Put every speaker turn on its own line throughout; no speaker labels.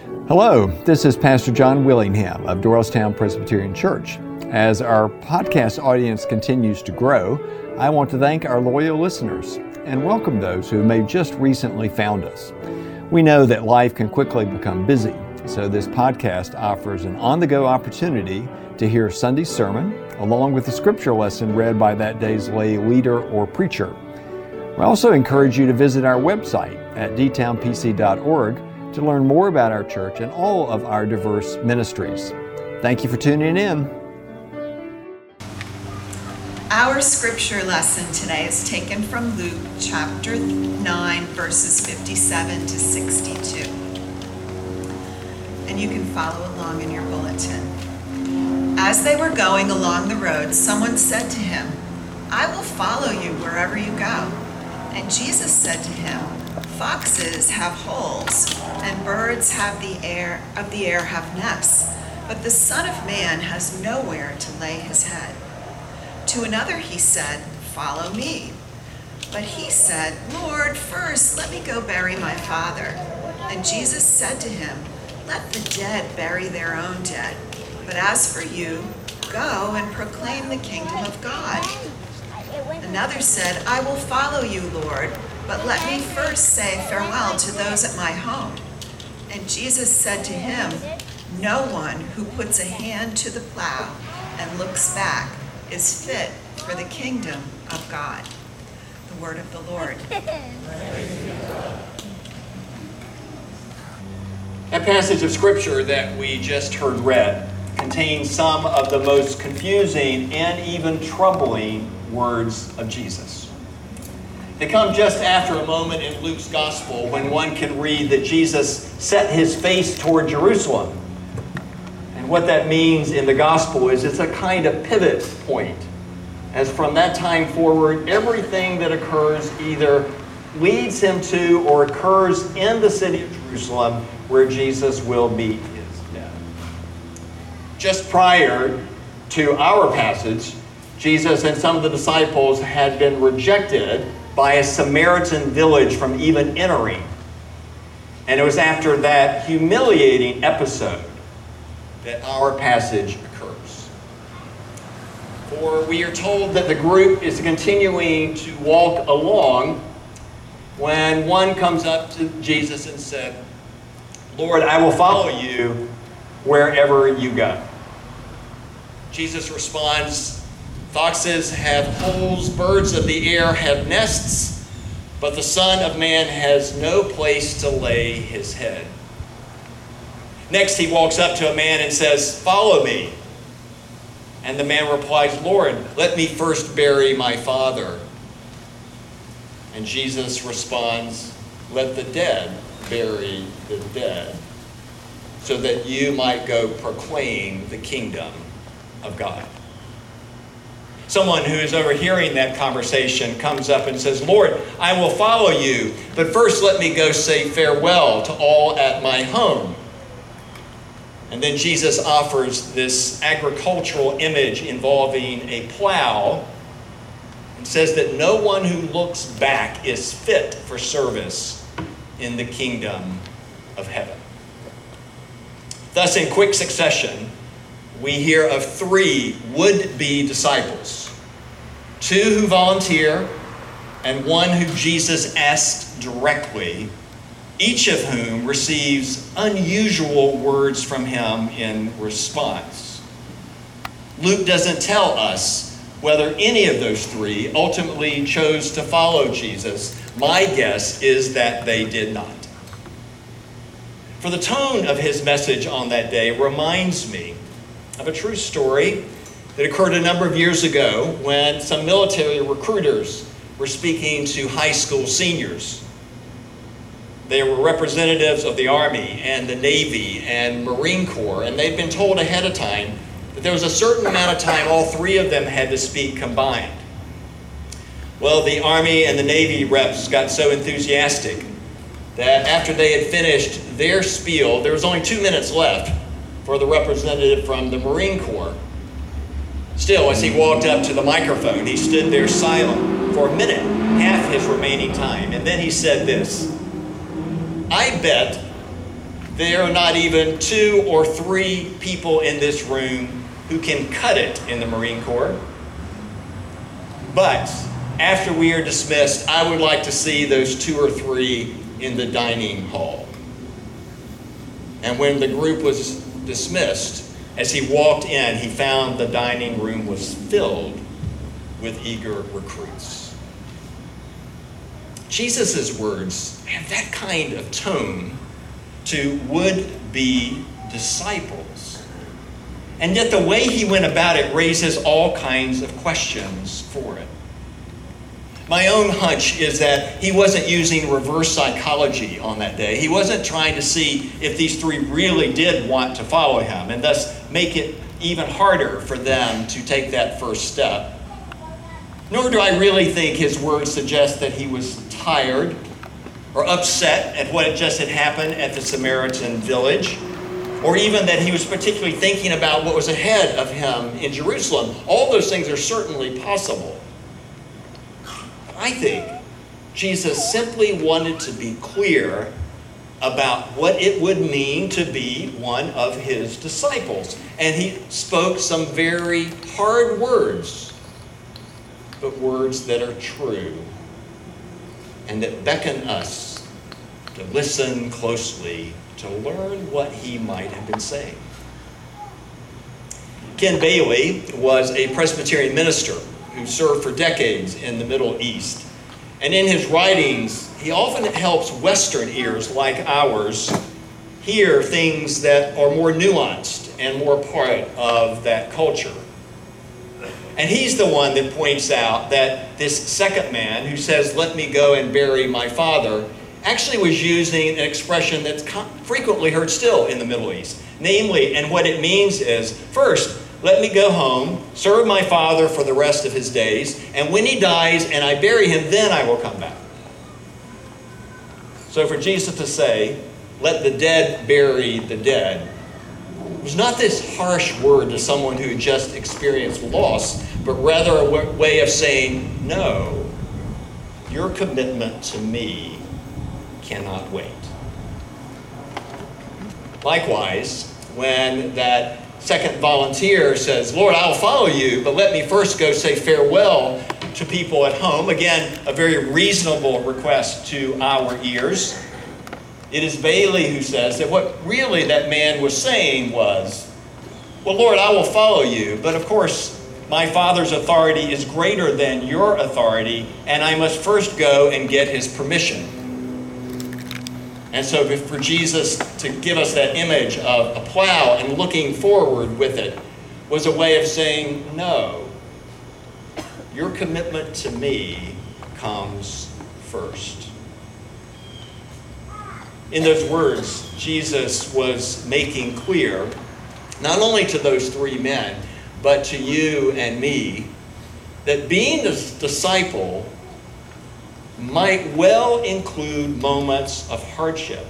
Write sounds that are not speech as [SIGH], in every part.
Hello, this is Pastor John Willingham of Doylestown Presbyterian Church. As our podcast audience continues to grow, I want to thank our loyal listeners and welcome those who may just recently found us. We know that life can quickly become busy, so this podcast offers an on the go opportunity to hear Sunday's sermon along with the scripture lesson read by that day's lay leader or preacher. We also encourage you to visit our website at dtownpc.org to learn more about our church and all of our diverse ministries. Thank you for tuning in.
Our scripture lesson today is taken from Luke chapter 9, verses 57 to 62. And you can follow along in your bulletin. As they were going along the road, someone said to him, I will follow you wherever you go. And Jesus said to him, Foxes have holes, and birds have the air of the air have nests, but the Son of Man has nowhere to lay his head. To another he said, Follow me. But he said, Lord, first let me go bury my father. And Jesus said to him, Let the dead bury their own dead. But as for you, go and proclaim the kingdom of God. Another said, I will follow you, Lord but let me first say farewell to those at my home. And Jesus said to him, No one who puts a hand to the plow and looks back is fit for the kingdom of God. The word of the Lord. [LAUGHS]
That passage of scripture that we just heard read contains some of the most confusing and even troubling words of Jesus. They come just after a moment in Luke's gospel when one can read that Jesus set his face toward Jerusalem. And what that means in the gospel is it's a kind of pivot point. As from that time forward, everything that occurs either leads him to or occurs in the city of Jerusalem where Jesus will meet his death. Just prior to our passage, Jesus and some of the disciples had been rejected by a Samaritan village from even entering. And it was after that humiliating episode that our passage occurs. For we are told that the group is continuing to walk along when one comes up to Jesus and said, Lord, I will follow you wherever you go. Jesus responds, Foxes have holes, birds of the air have nests, but the Son of Man has no place to lay his head. Next, he walks up to a man and says, Follow me. And the man replies, Lord, let me first bury my father. And Jesus responds, Let the dead bury the dead, so that you might go proclaim the kingdom of God. Someone who is overhearing that conversation comes up and says, Lord, I will follow you, but first let me go say farewell to all at my home. And then Jesus offers this agricultural image involving a plow and says that no one who looks back is fit for service in the kingdom of heaven. Thus, in quick succession, we hear of three would be disciples two who volunteer, and one who Jesus asked directly, each of whom receives unusual words from him in response. Luke doesn't tell us whether any of those three ultimately chose to follow Jesus. My guess is that they did not. For the tone of his message on that day reminds me of a true story that occurred a number of years ago when some military recruiters were speaking to high school seniors. They were representatives of the Army and the Navy and Marine Corps, and they'd been told ahead of time that there was a certain amount of time all three of them had to speak combined. Well, the Army and the Navy reps got so enthusiastic that after they had finished their spiel, there was only two minutes left for the representative from the Marine Corps. Still, as he walked up to the microphone, he stood there silent for a minute, half his remaining time, and then he said this I bet there are not even two or three people in this room who can cut it in the Marine Corps. But after we are dismissed, I would like to see those two or three in the dining hall. And when the group was dismissed, as he walked in, he found the dining room was filled with eager recruits. Jesus' words have that kind of tone to would be disciples. And yet, the way he went about it raises all kinds of questions for it. My own hunch is that he wasn't using reverse psychology on that day. He wasn't trying to see if these three really did want to follow him and thus make it even harder for them to take that first step. Nor do I really think his words suggest that he was tired or upset at what had just had happened at the Samaritan village, or even that he was particularly thinking about what was ahead of him in Jerusalem. All those things are certainly possible. I think Jesus simply wanted to be clear about what it would mean to be one of his disciples. And he spoke some very hard words, but words that are true and that beckon us to listen closely to learn what he might have been saying. Ken Bailey was a Presbyterian minister who served for decades in the Middle East. And in his writings, he often helps Western ears like ours hear things that are more nuanced and more part of that culture. And he's the one that points out that this second man who says, Let me go and bury my father, actually was using an expression that's frequently heard still in the Middle East. Namely, and what it means is first, let me go home, serve my father for the rest of his days, and when he dies and I bury him, then I will come back. So for Jesus to say, Let the dead bury the dead, was not this harsh word to someone who just experienced loss, but rather a way of saying, No, your commitment to me cannot wait. Likewise, when that second volunteer says, Lord, I'll follow you, but let me first go say farewell to people at home. Again, a very reasonable request to our ears. It is Bailey who says that what really that man was saying was, Well, Lord, I will follow you, but of course, my Father's authority is greater than your authority, and I must first go and get his permission. And so, for Jesus to give us that image of a plow and looking forward with it was a way of saying, No, your commitment to me comes first. In those words, Jesus was making clear, not only to those three men, but to you and me, that being a disciple might well include moments of hardship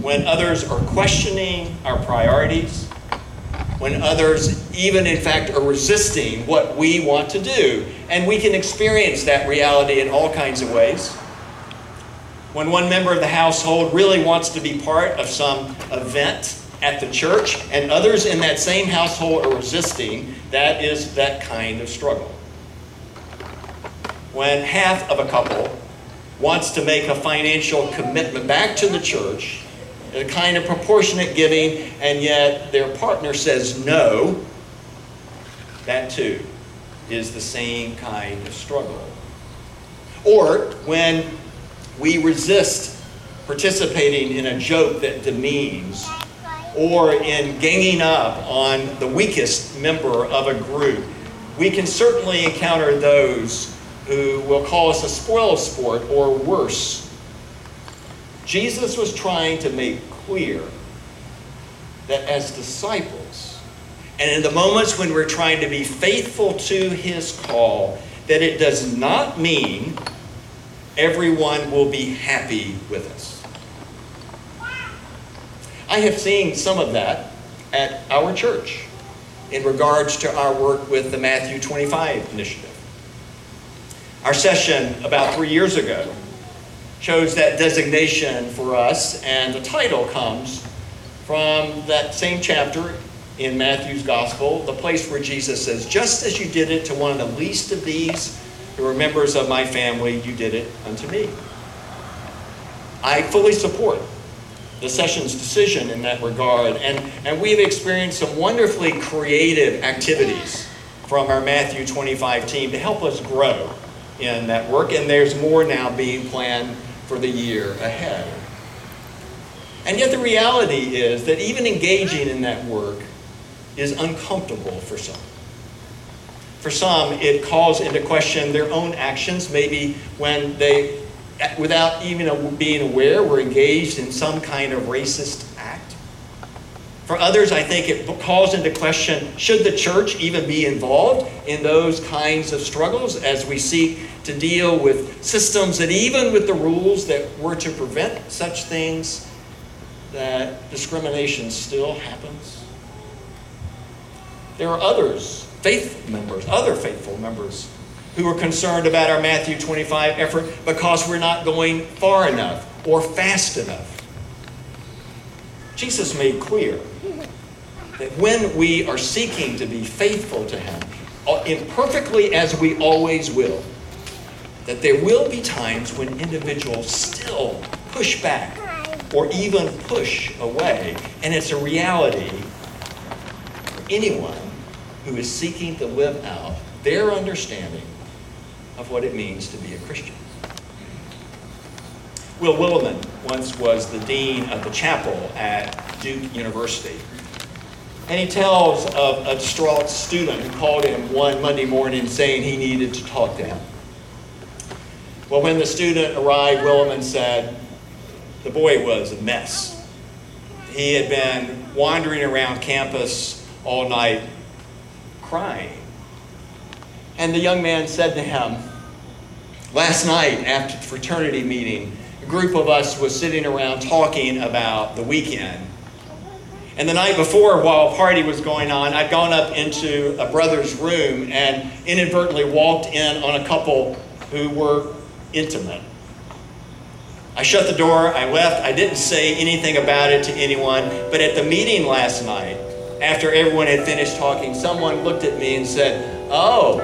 when others are questioning our priorities, when others, even in fact, are resisting what we want to do. And we can experience that reality in all kinds of ways. When one member of the household really wants to be part of some event at the church, and others in that same household are resisting, that is that kind of struggle when half of a couple wants to make a financial commitment back to the church, a kind of proportionate giving, and yet their partner says no, that too is the same kind of struggle. Or when we resist participating in a joke that demeans, or in ganging up on the weakest member of a group, we can certainly encounter those who will call us a spoil sport or worse. Jesus was trying to make clear that as disciples, and in the moments when we're trying to be faithful to his call, that it does not mean everyone will be happy with us. I have seen some of that at our church in regards to our work with the Matthew 25 initiative. Our session about three years ago chose that designation for us, and the title comes from that same chapter in Matthew's Gospel, the place where Jesus says, Just as you did it to one of the least of these who are members of my family, you did it unto me. I fully support the session's decision in that regard, and, and we've experienced some wonderfully creative activities from our Matthew 25 team to help us grow in that work, and there's more now being planned for the year ahead. And yet, the reality is that even engaging in that work is uncomfortable for some. For some, it calls into question their own actions, maybe when they, without even being aware, were engaged in some kind of racist. For others, I think it calls into question should the church even be involved in those kinds of struggles as we seek to deal with systems that, even with the rules that were to prevent such things, that discrimination still happens? There are others, faith members, other faithful members, who are concerned about our Matthew 25 effort because we're not going far enough or fast enough. Jesus made clear that when we are seeking to be faithful to Him, uh, imperfectly as we always will, that there will be times when individuals still push back or even push away. And it's a reality for anyone who is seeking to live out their understanding of what it means to be a Christian. Will Willimon once was the dean of the chapel at Duke University. And he tells of a distraught student who called him one Monday morning saying he needed to talk to him. Well, when the student arrived, Willimon said the boy was a mess. He had been wandering around campus all night crying. And the young man said to him, Last night after the fraternity meeting, group of us was sitting around talking about the weekend. And the night before, while a party was going on, I'd gone up into a brother's room and inadvertently walked in on a couple who were intimate. I shut the door, I left, I didn't say anything about it to anyone, but at the meeting last night, after everyone had finished talking, someone looked at me and said, Oh,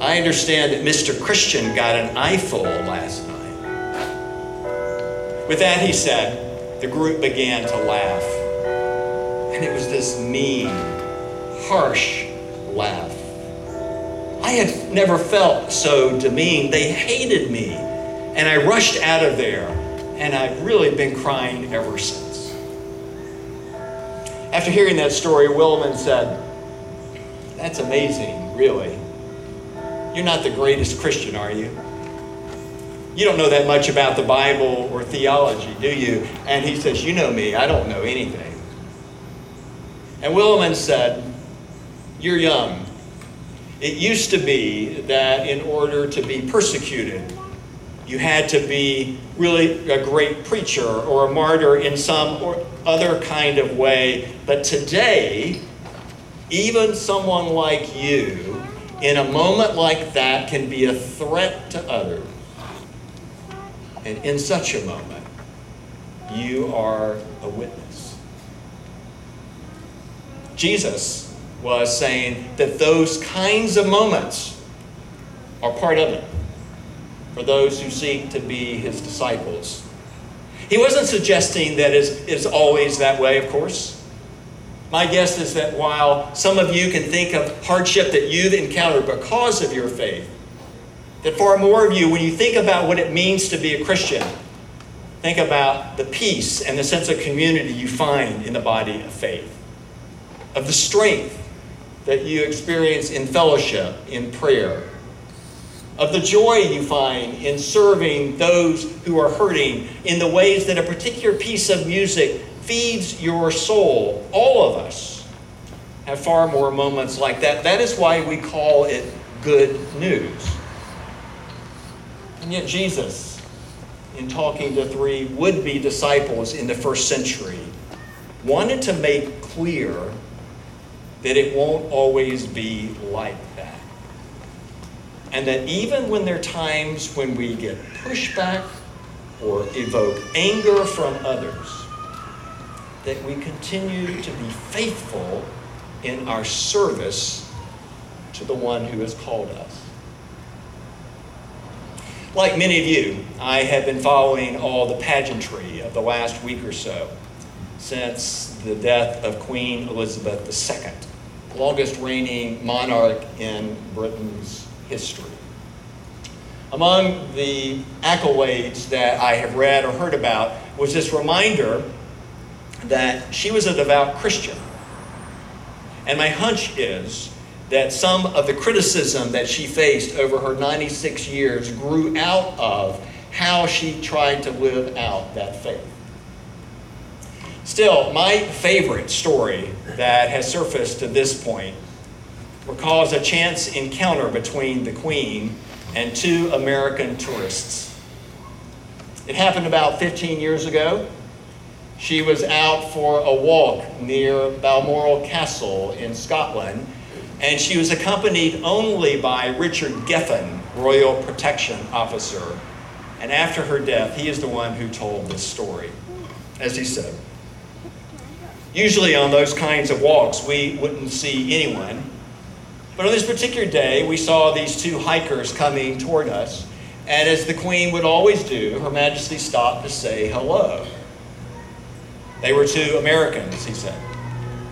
I understand that Mr. Christian got an eyeful last night. With that, he said, the group began to laugh. And it was this mean, harsh laugh. I had never felt so demeaned. They hated me. And I rushed out of there. And I've really been crying ever since. After hearing that story, Willimon said, That's amazing, really. You're not the greatest Christian, are you? You don't know that much about the Bible or theology, do you? And he says, You know me, I don't know anything. And Willimon said, You're young. It used to be that in order to be persecuted, you had to be really a great preacher or a martyr in some or other kind of way. But today, even someone like you, in a moment like that, can be a threat to others. And in such a moment, you are a witness. Jesus was saying that those kinds of moments are part of it for those who seek to be his disciples. He wasn't suggesting that it's always that way, of course. My guess is that while some of you can think of hardship that you've encountered because of your faith, that far more of you, when you think about what it means to be a Christian, think about the peace and the sense of community you find in the body of faith, of the strength that you experience in fellowship, in prayer, of the joy you find in serving those who are hurting in the ways that a particular piece of music feeds your soul. All of us have far more moments like that. That is why we call it good news. And yet, Jesus, in talking to three would be disciples in the first century, wanted to make clear that it won't always be like that. And that even when there are times when we get pushback or evoke anger from others, that we continue to be faithful in our service to the one who has called us. Like many of you, I have been following all the pageantry of the last week or so since the death of Queen Elizabeth II, longest reigning monarch in Britain's history. Among the accolades that I have read or heard about was this reminder that she was a devout Christian. And my hunch is that some of the criticism that she faced over her 96 years grew out of how she tried to live out that faith. Still, my favorite story that has surfaced to this point recalls a chance encounter between the Queen and two American tourists. It happened about 15 years ago. She was out for a walk near Balmoral Castle in Scotland, and she was accompanied only by Richard Geffen, Royal Protection Officer. And after her death, he is the one who told this story. As he said, Usually on those kinds of walks, we wouldn't see anyone. But on this particular day, we saw these two hikers coming toward us. And as the Queen would always do, Her Majesty stopped to say hello. They were two Americans, he said,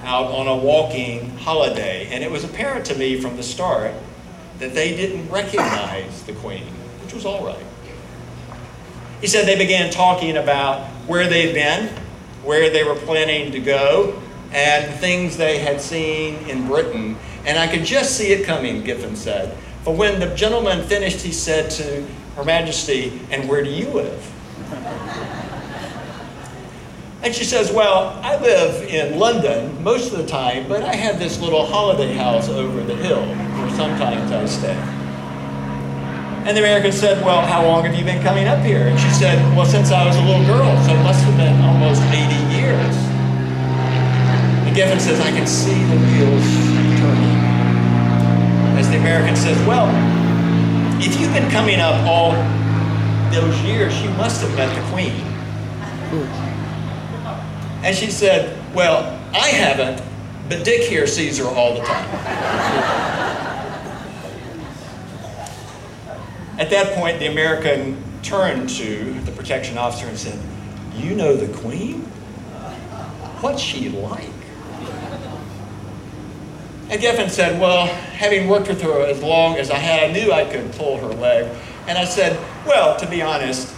out on a walking holiday. And it was apparent to me from the start that they didn't recognize the Queen, which was all right. He said they began talking about where they'd been where they were planning to go and things they had seen in Britain. And I could just see it coming, Giffen said. For when the gentleman finished, he said to Her Majesty, And where do you live? And she says, Well, I live in London most of the time, but I have this little holiday house over the hill where sometimes I stay. And the American said, Well, how long have you been coming up here? And she said, Well, since I was a little girl, so it must have been almost 80 years. And Geffen says, I can see the wheels turning. As the American says, Well, if you've been coming up all those years, you must have met the Queen. And she said, Well, I haven't, but Dick here sees her all the time. At that point, the American turned to the protection officer and said, You know the Queen? What's she like? And Geffen said, Well, having worked with her as long as I had, I knew I could pull her leg. And I said, Well, to be honest,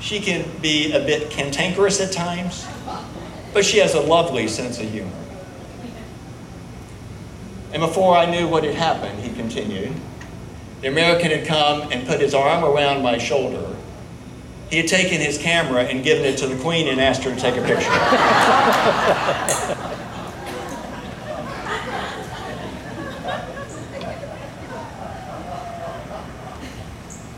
she can be a bit cantankerous at times, but she has a lovely sense of humor. And before I knew what had happened, he continued, the American had come and put his arm around my shoulder. He had taken his camera and given it to the Queen and asked her to take a picture.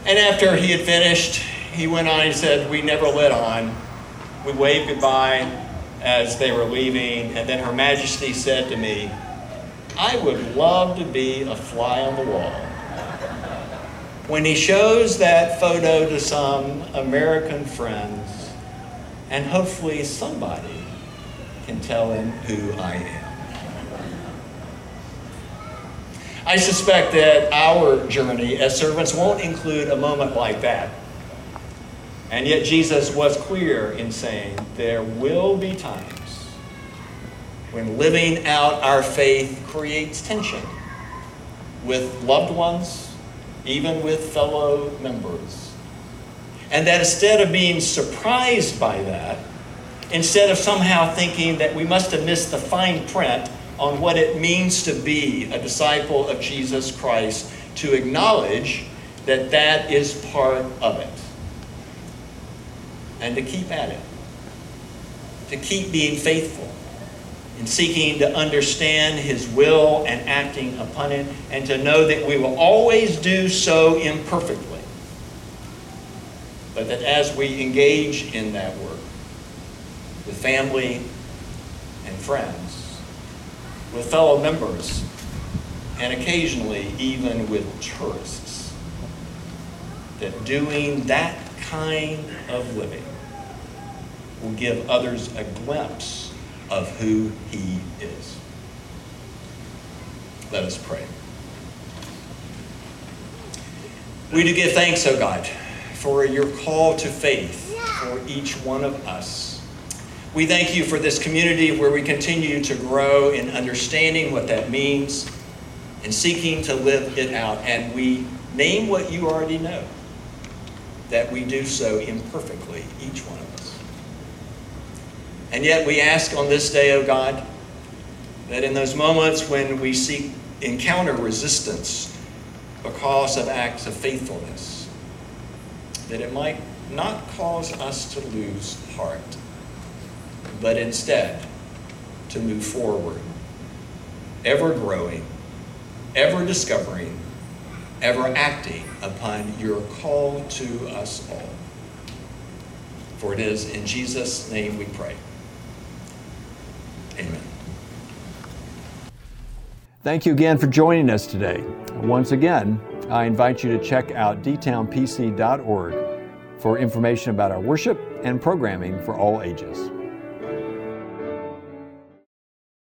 and after he had finished, he went on and said, We never let on. We waved goodbye as they were leaving, and then Her Majesty said to me, I would love to be a fly on the wall when he shows that photo to some American friends, and hopefully somebody can tell him who I am. I suspect that our journey as servants won't include a moment like that. And yet, Jesus was clear in saying there will be times when living out our faith creates tension with loved ones even with fellow members. And that instead of being surprised by that, instead of somehow thinking that we must have missed the fine print on what it means to be a disciple of Jesus Christ, to acknowledge that that is part of it. And to keep at it, to keep being faithful in seeking to understand His will and acting upon it, and to know that we will always do so imperfectly. But that as we engage in that work with family and friends, with fellow members, and occasionally even with tourists, that doing that kind of living will give others a glimpse of who He is. Let us pray. We do give thanks, O God, for your call to faith for each one of us. We thank you for this community where we continue to grow in understanding what that means and seeking to live it out. And we name what you already know, that we do so imperfectly, each one of us. And yet we ask on this day, O God, that in those moments when we seek encounter resistance because of acts of faithfulness, that it might not cause us to lose heart, but instead to move forward, ever growing, ever discovering, ever acting upon your call to us all. For it is in Jesus' name we pray.
Thank you again for joining us today. Once again, I invite you to check out dtownpc.org for information about our worship and programming for all ages.